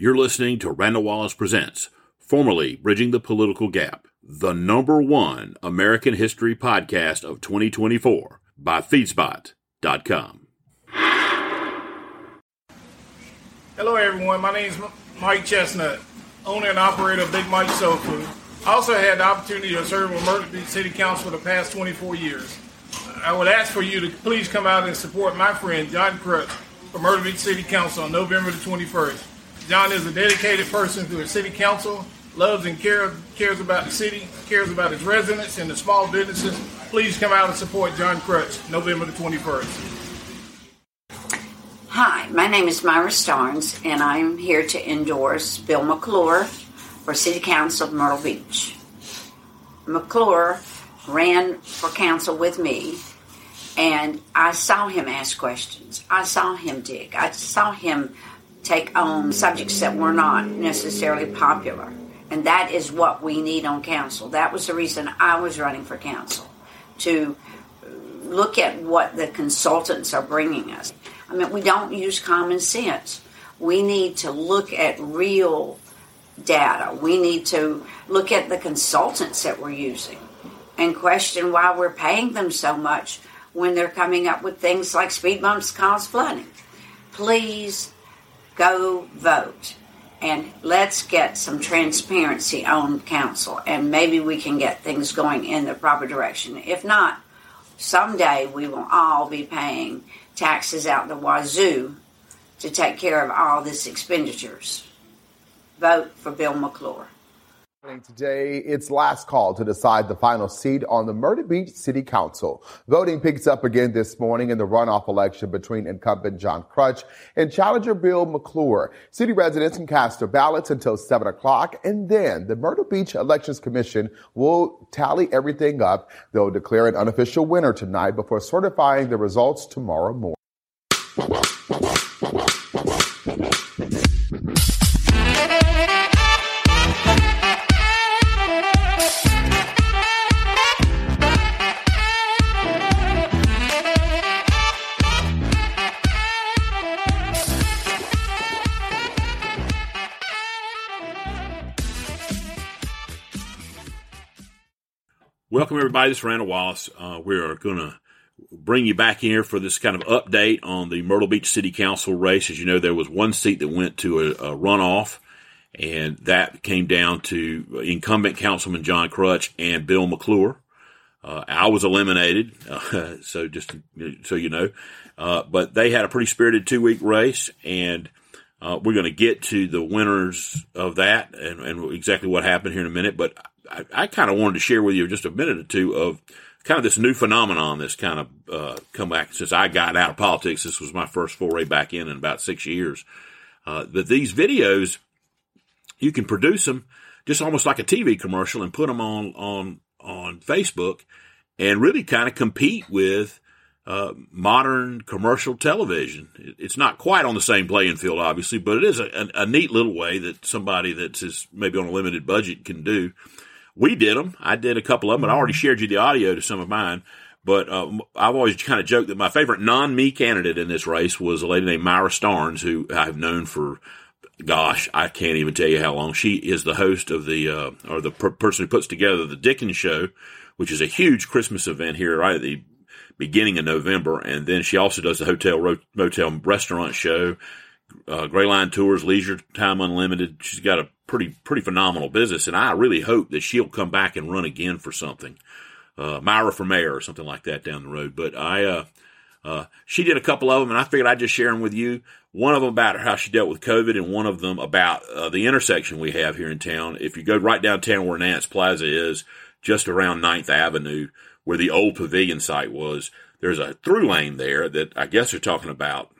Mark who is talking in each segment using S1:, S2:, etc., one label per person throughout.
S1: You're listening to Randal Wallace Presents, formerly Bridging the Political Gap, the number one American history podcast of 2024 by Feedspot.com.
S2: Hello, everyone. My name is Mike Chestnut, owner and operator of Big Mike Soul Food. I also had the opportunity to serve on Myrtle Beach City Council for the past 24 years. I would ask for you to please come out and support my friend John Crutch for Myrtle Beach City Council on November the 21st. John is a dedicated person to his city council, loves and cares, cares about the city, cares about his residents and the small businesses. Please come out and support John Crutch November the 21st.
S3: Hi, my name is Myra Starnes, and I'm here to endorse Bill McClure for City Council of Myrtle Beach. McClure ran for council with me, and I saw him ask questions. I saw him dig. I saw him take on subjects that were not necessarily popular. And that is what we need on council. That was the reason I was running for council to look at what the consultants are bringing us. I mean, we don't use common sense. We need to look at real data. We need to look at the consultants that we're using and question why we're paying them so much when they're coming up with things like speed bumps cause flooding. Please go vote and let's get some transparency on council and maybe we can get things going in the proper direction. If not, someday we will all be paying taxes out the wazoo to take care of all these expenditures. Vote for Bill McClure.
S4: Today, it's last call to decide the final seat on the Myrtle Beach City Council. Voting picks up again this morning in the runoff election between incumbent John Crutch and challenger Bill McClure. City residents can cast their ballots until 7 o'clock, and then the Myrtle Beach Elections Commission will tally everything up. They'll declare an unofficial winner tonight before certifying the results tomorrow morning.
S1: Everybody. This is Randal Wallace. Uh, we are going to bring you back here for this kind of update on the Myrtle Beach City Council race. As you know, there was one seat that went to a, a runoff, and that came down to incumbent Councilman John Crutch and Bill McClure. Uh, I was eliminated, uh, so just so you know. Uh, but they had a pretty spirited two week race, and uh, we're going to get to the winners of that and, and exactly what happened here in a minute. But I, I kind of wanted to share with you just a minute or two of kind of this new phenomenon that's kind of uh, come back since I got out of politics. This was my first foray back in in about six years. Uh, that these videos, you can produce them just almost like a TV commercial and put them on on on Facebook, and really kind of compete with uh, modern commercial television. It's not quite on the same playing field, obviously, but it is a, a, a neat little way that somebody that's maybe on a limited budget can do we did them. I did a couple of them, but I already mm-hmm. shared you the audio to some of mine. But uh, I've always kind of joked that my favorite non-me candidate in this race was a lady named Myra Starnes, who I've known for, gosh, I can't even tell you how long. She is the host of the, uh, or the per- person who puts together the Dickens Show, which is a huge Christmas event here right at the beginning of November. And then she also does the Hotel Ro- Motel Restaurant Show, uh, Gray Line Tours, Leisure Time Unlimited. She's got a pretty pretty phenomenal business, and I really hope that she'll come back and run again for something, uh, Myra for mayor or something like that down the road. But I, uh, uh, she did a couple of them, and I figured I'd just share them with you. One of them about how she dealt with COVID, and one of them about uh, the intersection we have here in town. If you go right downtown where Nance Plaza is, just around 9th Avenue, where the old pavilion site was, there's a through lane there that I guess they're talking about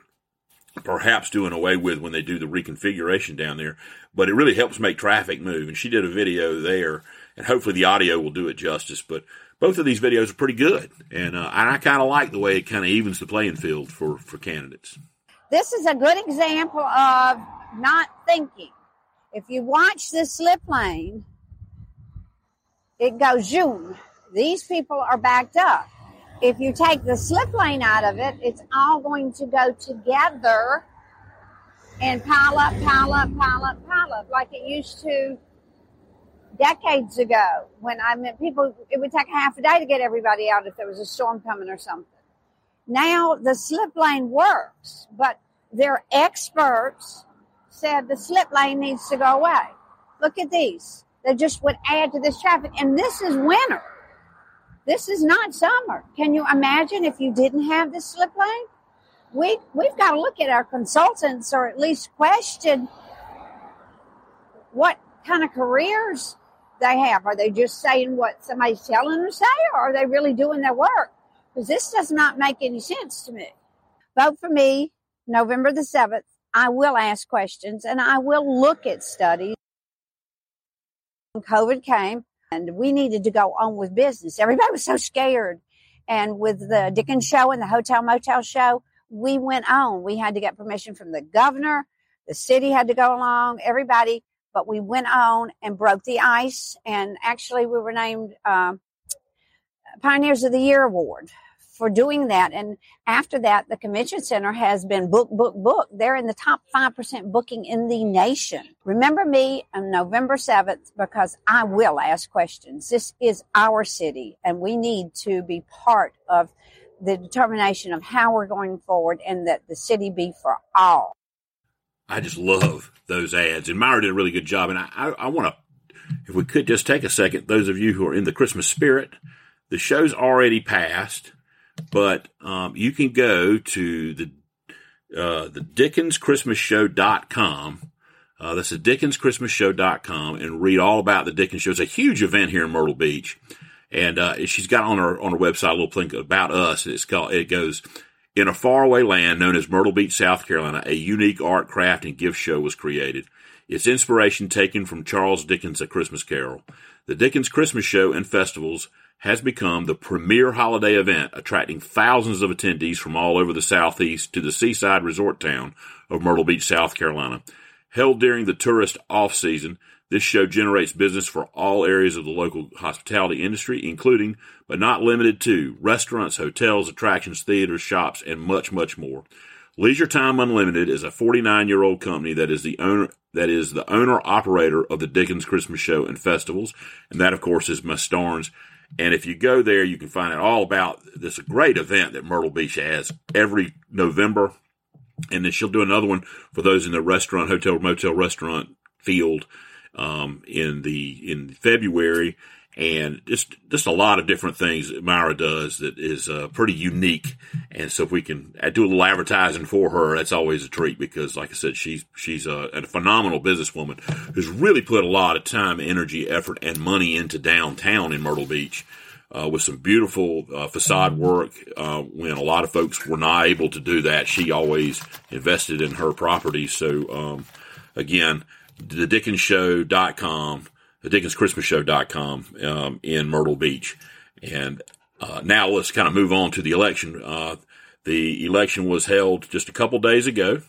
S1: perhaps doing away with when they do the reconfiguration down there. But it really helps make traffic move. And she did a video there, and hopefully the audio will do it justice. But both of these videos are pretty good, and, uh, I kind of like the way it kind of evens the playing field for for candidates.
S5: This is a good example of not thinking. If you watch the slip lane, it goes zoom. These people are backed up if you take the slip lane out of it, it's all going to go together and pile up, pile up, pile up, pile up, like it used to decades ago when I mean people, it would take half a day to get everybody out if there was a storm coming or something. Now the slip lane works, but their experts said the slip lane needs to go away. Look at these. They just would add to this traffic. And this is winter. This is not summer. Can you imagine if you didn't have this slip lane? We, we've got to look at our consultants or at least question what kind of careers they have. Are they just saying what somebody's telling them to say or are they really doing their work? Because this does not make any sense to me. Vote for me November the 7th. I will ask questions and I will look at studies. When COVID came and we needed to go on with business. Everybody was so scared. And with the Dickens show and the Hotel Motel show, we went on. We had to get permission from the governor. The city had to go along, everybody, but we went on and broke the ice. And actually, we were named um, Pioneers of the Year Award for doing that. And after that, the convention center has been book, book, book. They're in the top 5% booking in the nation. Remember me on November 7th because I will ask questions. This is our city and we need to be part of the determination of how we're going forward and that the city be for all.
S1: I just love those ads. And Myra did a really good job. And I, I, I want to, if we could just take a second, those of you who are in the Christmas spirit, the show's already passed but um, you can go to the uh, the DickensChristmasShow.com. Uh, that's the DickensChristmasShow.com and read all about the Dickens Show. It's a huge event here in Myrtle Beach, and uh, she's got on her on her website a little thing about us. It's called it goes in a faraway land known as Myrtle Beach, South Carolina. A unique art, craft, and gift show was created. Its inspiration taken from Charles Dickens' A Christmas Carol. The Dickens Christmas Show and festivals has become the premier holiday event, attracting thousands of attendees from all over the southeast to the seaside resort town of Myrtle Beach, South Carolina. Held during the tourist off season, this show generates business for all areas of the local hospitality industry, including, but not limited to, restaurants, hotels, attractions, theaters, shops, and much, much more. Leisure Time Unlimited is a 49 year old company that is the owner that is the owner operator of the Dickens Christmas Show and festivals, and that of course is Miss Starnes and if you go there, you can find out all about this great event that Myrtle Beach has every November. And then she'll do another one for those in the restaurant, hotel, motel, restaurant field um, in the in February and just just a lot of different things that Myra does that is uh, pretty unique. And so if we can do a little advertising for her, that's always a treat because, like I said, she's she's a, a phenomenal businesswoman who's really put a lot of time, energy, effort, and money into downtown in Myrtle Beach. Uh, with some beautiful uh, facade work. Uh, when a lot of folks were not able to do that, she always invested in her property. So, um, again, the DickensShow.com the DickensChristmasShow.com um, in Myrtle Beach. And uh, now let's kind of move on to the election. Uh, the election was held just a couple days ago,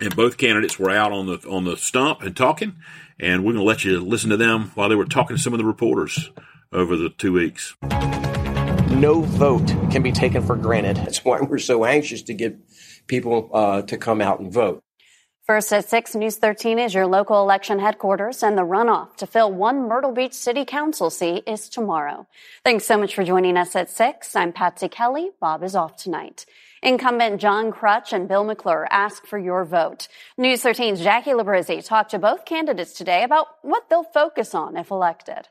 S1: and both candidates were out on the on the stump and talking. And we're going to let you listen to them while they were talking to some of the reporters over the two weeks.
S6: No vote can be taken for granted.
S7: That's why we're so anxious to get people uh, to come out and vote.
S8: First at 6, News 13 is your local election headquarters, and the runoff to fill one Myrtle Beach City Council seat is tomorrow. Thanks so much for joining us at 6. I'm Patsy Kelly. Bob is off tonight. Incumbent John Crutch and Bill McClure ask for your vote. News 13's Jackie Labrizzi talked to both candidates today about what they'll focus on if elected.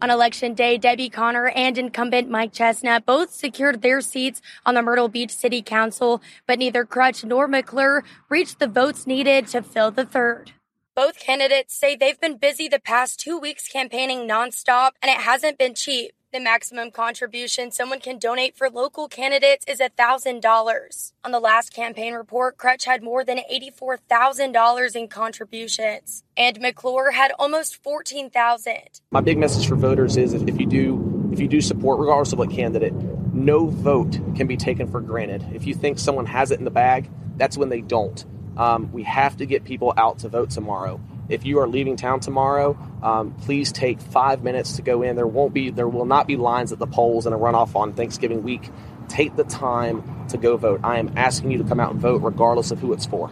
S9: On election day, Debbie Connor and incumbent Mike Chestnut both secured their seats on the Myrtle Beach City Council, but neither Crutch nor McClure reached the votes needed to fill the third. Both candidates say they've been busy the past two weeks campaigning nonstop, and it hasn't been cheap. The maximum contribution someone can donate for local candidates is $1,000. On the last campaign report, Crutch had more than $84,000 in contributions, and McClure had almost 14,000.
S6: My big message for voters is if you do if you do support regardless of what candidate, no vote can be taken for granted. If you think someone has it in the bag, that's when they don't. Um, we have to get people out to vote tomorrow. If you are leaving town tomorrow, um, please take five minutes to go in. There won't be, there will not be lines at the polls and a runoff on Thanksgiving week. Take the time to go vote. I am asking you to come out and vote, regardless of who it's for.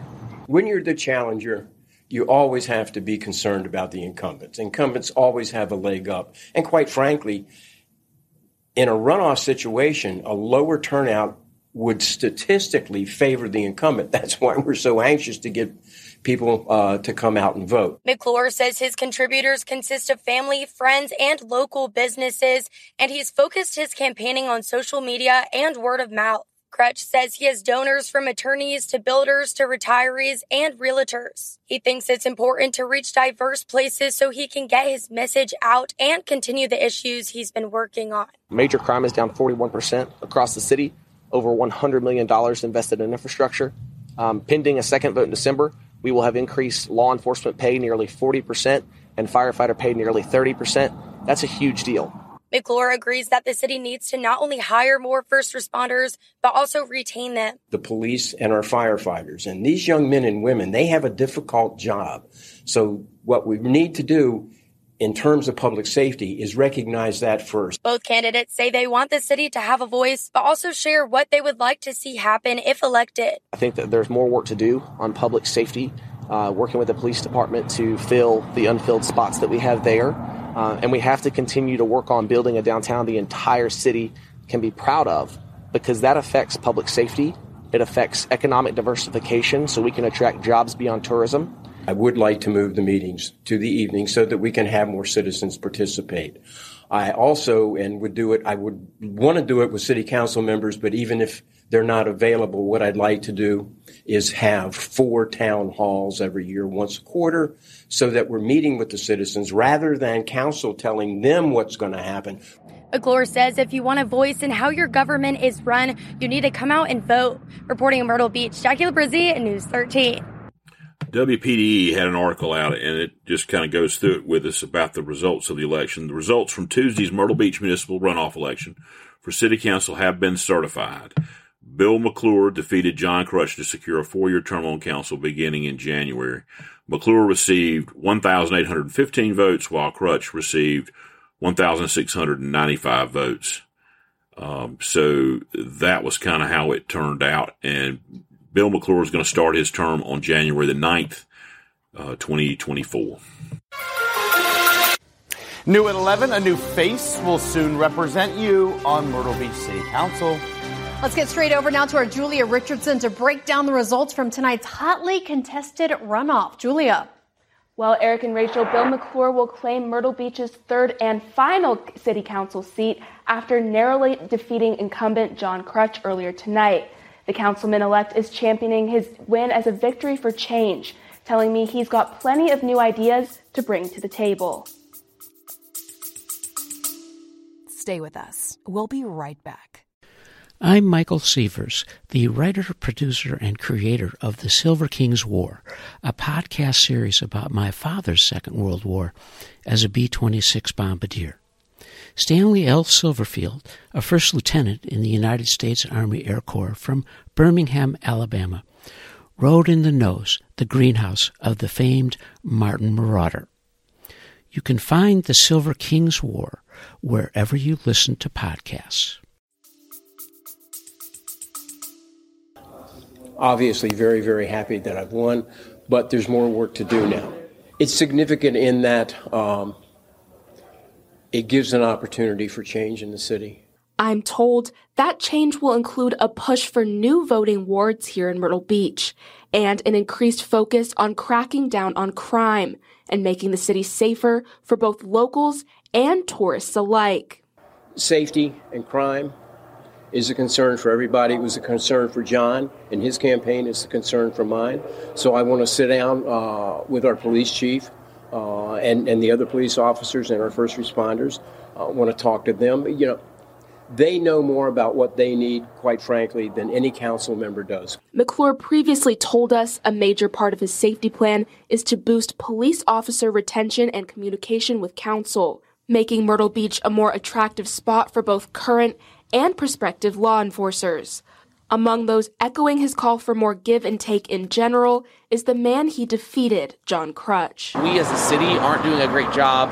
S7: When you're the challenger, you always have to be concerned about the incumbents. Incumbents always have a leg up. And quite frankly, in a runoff situation, a lower turnout would statistically favor the incumbent. That's why we're so anxious to get people uh, to come out and vote.
S9: McClure says his contributors consist of family, friends, and local businesses, and he's focused his campaigning on social media and word of mouth. Crutch says he has donors from attorneys to builders to retirees and realtors. He thinks it's important to reach diverse places so he can get his message out and continue the issues he's been working on.
S6: Major crime is down 41% across the city, over $100 million invested in infrastructure. Um, pending a second vote in December, we will have increased law enforcement pay nearly 40% and firefighter pay nearly 30%. That's a huge deal.
S9: McClure agrees that the city needs to not only hire more first responders, but also retain them.
S7: The police and our firefighters. And these young men and women, they have a difficult job. So what we need to do in terms of public safety is recognize that first.
S9: Both candidates say they want the city to have a voice, but also share what they would like to see happen if elected.
S6: I think that there's more work to do on public safety, uh, working with the police department to fill the unfilled spots that we have there. Uh, and we have to continue to work on building a downtown the entire city can be proud of because that affects public safety. It affects economic diversification so we can attract jobs beyond tourism.
S7: I would like to move the meetings to the evening so that we can have more citizens participate. I also, and would do it, I would want to do it with city council members, but even if they're not available, what I'd like to do is have four town halls every year, once a quarter, so that we're meeting with the citizens rather than council telling them what's going to happen.
S9: McClure says if you want a voice in how your government is run, you need to come out and vote. Reporting in Myrtle Beach, Jackie Labrizzi, News 13.
S1: WPDE had an article out, and it just kind of goes through it with us about the results of the election. The results from Tuesday's Myrtle Beach municipal runoff election for city council have been certified. Bill McClure defeated John Crutch to secure a four-year term on council beginning in January. McClure received 1,815 votes, while Crutch received 1,695 votes. Um, so that was kind of how it turned out. And Bill McClure is going to start his term on January the 9th, uh, 2024.
S10: New at 11, a new face will soon represent you on Myrtle Beach City Council.
S11: Let's get straight over now to our Julia Richardson to break down the results from tonight's hotly contested runoff. Julia.
S12: Well, Eric and Rachel, Bill McClure will claim Myrtle Beach's third and final city council seat after narrowly defeating incumbent John Crutch earlier tonight. The councilman elect is championing his win as a victory for change, telling me he's got plenty of new ideas to bring to the table.
S13: Stay with us. We'll be right back.
S14: I'm Michael Sievers, the writer, producer, and creator of The Silver King's War, a podcast series about my father's Second World War as a B 26 bombardier. Stanley L. Silverfield, a first lieutenant in the United States Army Air Corps from Birmingham, Alabama, rode in the nose, the greenhouse of the famed Martin Marauder. You can find The Silver King's War wherever you listen to podcasts.
S7: Obviously, very, very happy that I've won, but there's more work to do now. It's significant in that um, it gives an opportunity for change in the city.
S12: I'm told that change will include a push for new voting wards here in Myrtle Beach and an increased focus on cracking down on crime and making the city safer for both locals and tourists alike.
S7: Safety and crime is a concern for everybody. It was a concern for John and his campaign. It's a concern for mine. So I want to sit down uh, with our police chief uh, and, and the other police officers and our first responders. Uh, want to talk to them. You know, they know more about what they need, quite frankly, than any council member does.
S12: McClure previously told us a major part of his safety plan is to boost police officer retention and communication with council, making Myrtle Beach a more attractive spot for both current and prospective law enforcers. Among those echoing his call for more give and take in general is the man he defeated, John Crutch.
S6: We as a city aren't doing a great job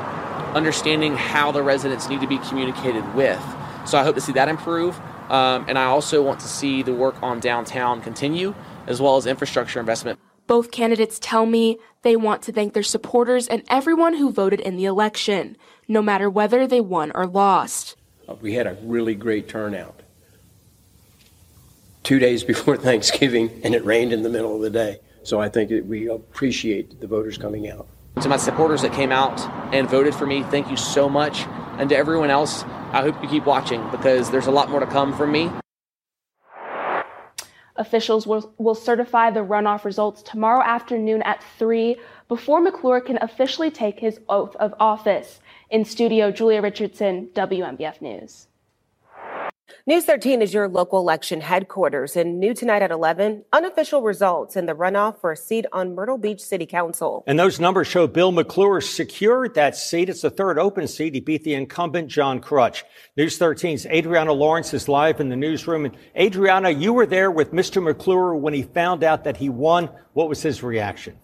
S6: understanding how the residents need to be communicated with. So I hope to see that improve. Um, and I also want to see the work on downtown continue, as well as infrastructure investment.
S12: Both candidates tell me they want to thank their supporters and everyone who voted in the election, no matter whether they won or lost.
S7: We had a really great turnout. Two days before Thanksgiving, and it rained in the middle of the day. So I think we appreciate the voters coming out.
S6: To my supporters that came out and voted for me, thank you so much. And to everyone else, I hope you keep watching because there's a lot more to come from me.
S12: Officials will, will certify the runoff results tomorrow afternoon at 3 before McClure can officially take his oath of office. In studio, Julia Richardson, WMBF News.
S15: News 13 is your local election headquarters. And new tonight at 11, unofficial results in the runoff for a seat on Myrtle Beach City Council.
S16: And those numbers show Bill McClure secured that seat. It's the third open seat. He beat the incumbent John Crutch. News 13's Adriana Lawrence is live in the newsroom. And Adriana, you were there with Mr. McClure when he found out that he won. What was his reaction?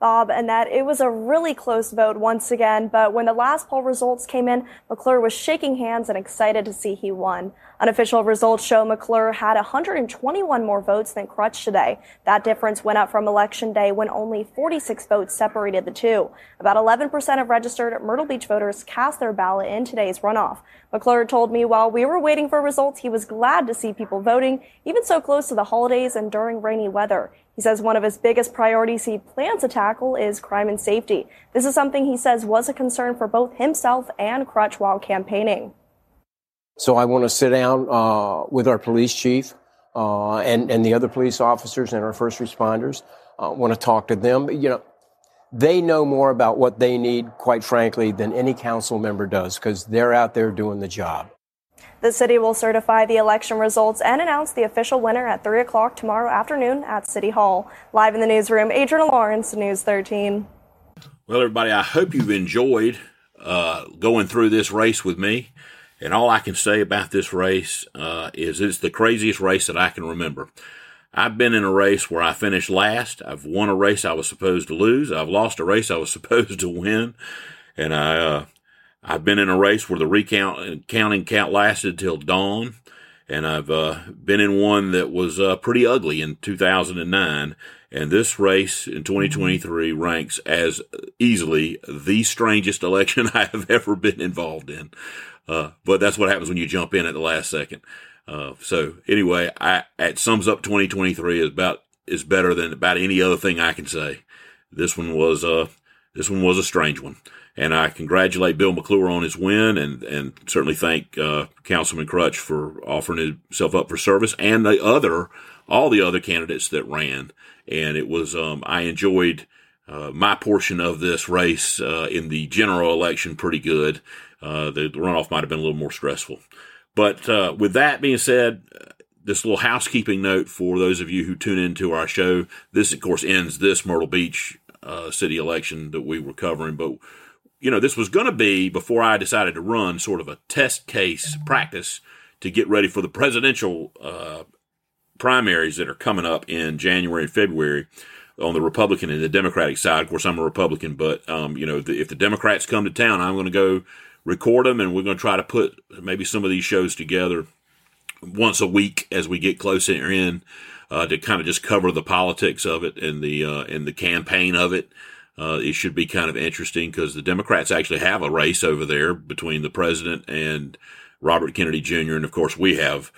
S17: Bob, and that it was a really close vote once again, but when the last poll results came in, McClure was shaking hands and excited to see he won. Unofficial results show McClure had 121 more votes than Crutch today. That difference went up from election day when only 46 votes separated the two. About 11% of registered Myrtle Beach voters cast their ballot in today's runoff. McClure told me while we were waiting for results, he was glad to see people voting, even so close to the holidays and during rainy weather. He says one of his biggest priorities he plans to tackle is crime and safety. This is something he says was a concern for both himself and Crutch while campaigning.
S7: So I want to sit down uh, with our police chief uh, and and the other police officers and our first responders. I uh, want to talk to them. You know, they know more about what they need, quite frankly, than any council member does because they're out there doing the job.
S17: The city will certify the election results and announce the official winner at 3 o'clock tomorrow afternoon at City Hall. Live in the newsroom, Adriana Lawrence, News 13.
S1: Well, everybody, I hope you've enjoyed uh, going through this race with me. And all I can say about this race uh, is it's the craziest race that I can remember. I've been in a race where I finished last. I've won a race I was supposed to lose. I've lost a race I was supposed to win. And I, uh, I've been in a race where the recount counting count lasted till dawn, and I've uh, been in one that was uh, pretty ugly in 2009. And this race in 2023 ranks as easily the strangest election I have ever been involved in. Uh, but that's what happens when you jump in at the last second. Uh, so anyway, I, it sums up 2023 is about is better than about any other thing I can say. This one was uh this one was a strange one. And I congratulate Bill McClure on his win and, and certainly thank uh, Councilman Crutch for offering himself up for service and the other, all the other candidates that ran. And it was, um, I enjoyed uh, my portion of this race uh, in the general election pretty good. Uh, the, runoff might have been a little more stressful. But uh, with that being said, this little housekeeping note for those of you who tune into our show. This, of course, ends this Myrtle Beach uh, city election that we were covering, but you know, this was going to be before I decided to run sort of a test case practice to get ready for the presidential uh, primaries that are coming up in January and February on the Republican and the Democratic side. Of course, I'm a Republican, but um, you know, the, if the Democrats come to town, I'm going to go record them, and we're going to try to put maybe some of these shows together once a week as we get closer in uh, to kind of just cover the politics of it and the uh, and the campaign of it. Uh, it should be kind of interesting because the Democrats actually have a race over there between the president and Robert Kennedy Jr. And of course, we have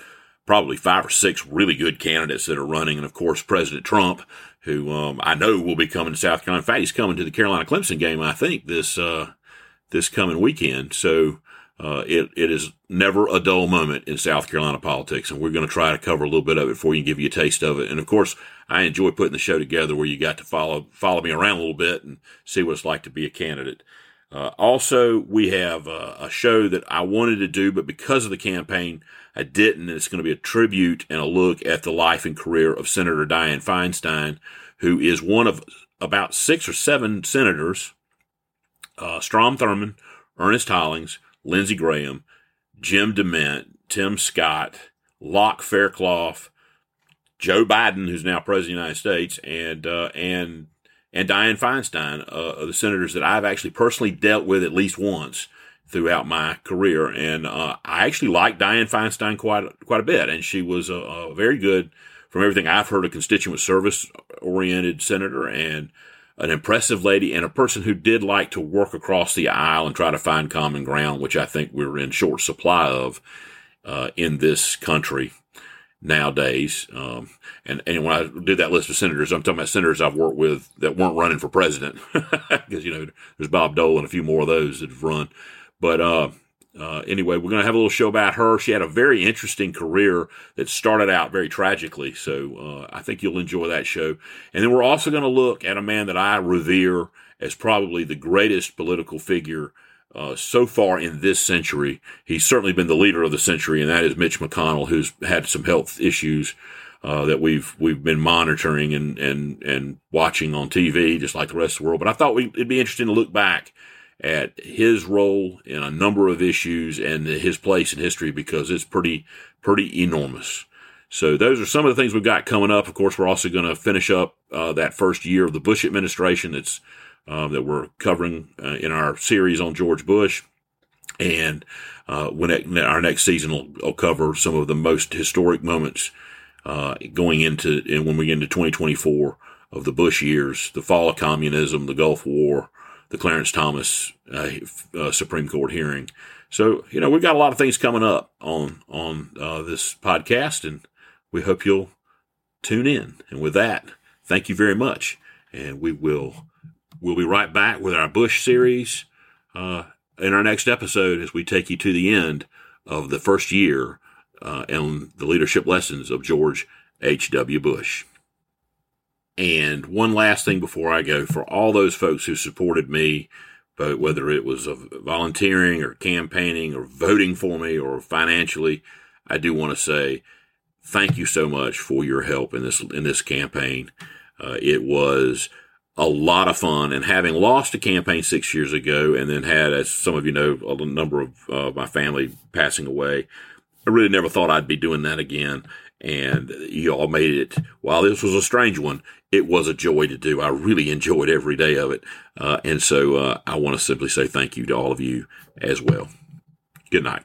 S1: probably five or six really good candidates that are running. And of course, President Trump, who um, I know will be coming to South Carolina. In fact, he's coming to the Carolina Clemson game, I think, this uh, this coming weekend. So uh, it, it is never a dull moment in South Carolina politics, and we're going to try to cover a little bit of it for you and give you a taste of it. And of course, I enjoy putting the show together where you got to follow follow me around a little bit and see what it's like to be a candidate. Uh, also, we have uh, a show that I wanted to do, but because of the campaign, I didn't. And it's going to be a tribute and a look at the life and career of Senator Dianne Feinstein, who is one of about six or seven senators, uh, Strom Thurmond, Ernest Hollings, Lindsey Graham, Jim DeMint, Tim Scott, Lauch Faircloth, Joe Biden, who's now president of the United States, and uh, and and Dianne Feinstein, uh, the senators that I've actually personally dealt with at least once throughout my career, and uh, I actually like Dianne Feinstein quite quite a bit, and she was a, a very good from everything I've heard, a constituent service oriented senator. And an impressive lady and a person who did like to work across the aisle and try to find common ground, which I think we're in short supply of uh, in this country nowadays. Um, and, and when I did that list of senators, I'm talking about senators I've worked with that weren't running for president because, you know, there's Bob Dole and a few more of those that have run. But, uh, uh, anyway, we're going to have a little show about her. She had a very interesting career that started out very tragically. So uh, I think you'll enjoy that show. And then we're also going to look at a man that I revere as probably the greatest political figure uh, so far in this century. He's certainly been the leader of the century, and that is Mitch McConnell, who's had some health issues. Uh, that we've we've been monitoring and and and watching on TV, just like the rest of the world. But I thought we, it'd be interesting to look back at his role in a number of issues and his place in history because it's pretty, pretty enormous. So those are some of the things we've got coming up. Of course, we're also going to finish up uh, that first year of the Bush administration. That's um, that we're covering uh, in our series on George Bush, and uh, when it, our next season will, will, cover some of the most historic moments uh, going into and when we get into 2024 of the Bush years, the fall of communism, the Gulf War, the Clarence Thomas uh, uh, Supreme Court hearing. So, you know, we've got a lot of things coming up on on uh, this podcast, and we hope you'll tune in. And with that, thank you very much, and we will we'll be right back with our Bush series uh, in our next episode as we take you to the end of the first year uh, and the leadership lessons of George H. W. Bush. And one last thing before I go, for all those folks who supported me, but whether it was volunteering or campaigning or voting for me or financially, I do want to say thank you so much for your help in this in this campaign. Uh, it was a lot of fun, and having lost a campaign six years ago, and then had, as some of you know, a number of uh, my family passing away, I really never thought I'd be doing that again and you all made it. While this was a strange one, it was a joy to do. I really enjoyed every day of it. Uh, and so uh, I want to simply say thank you to all of you as well. Good night.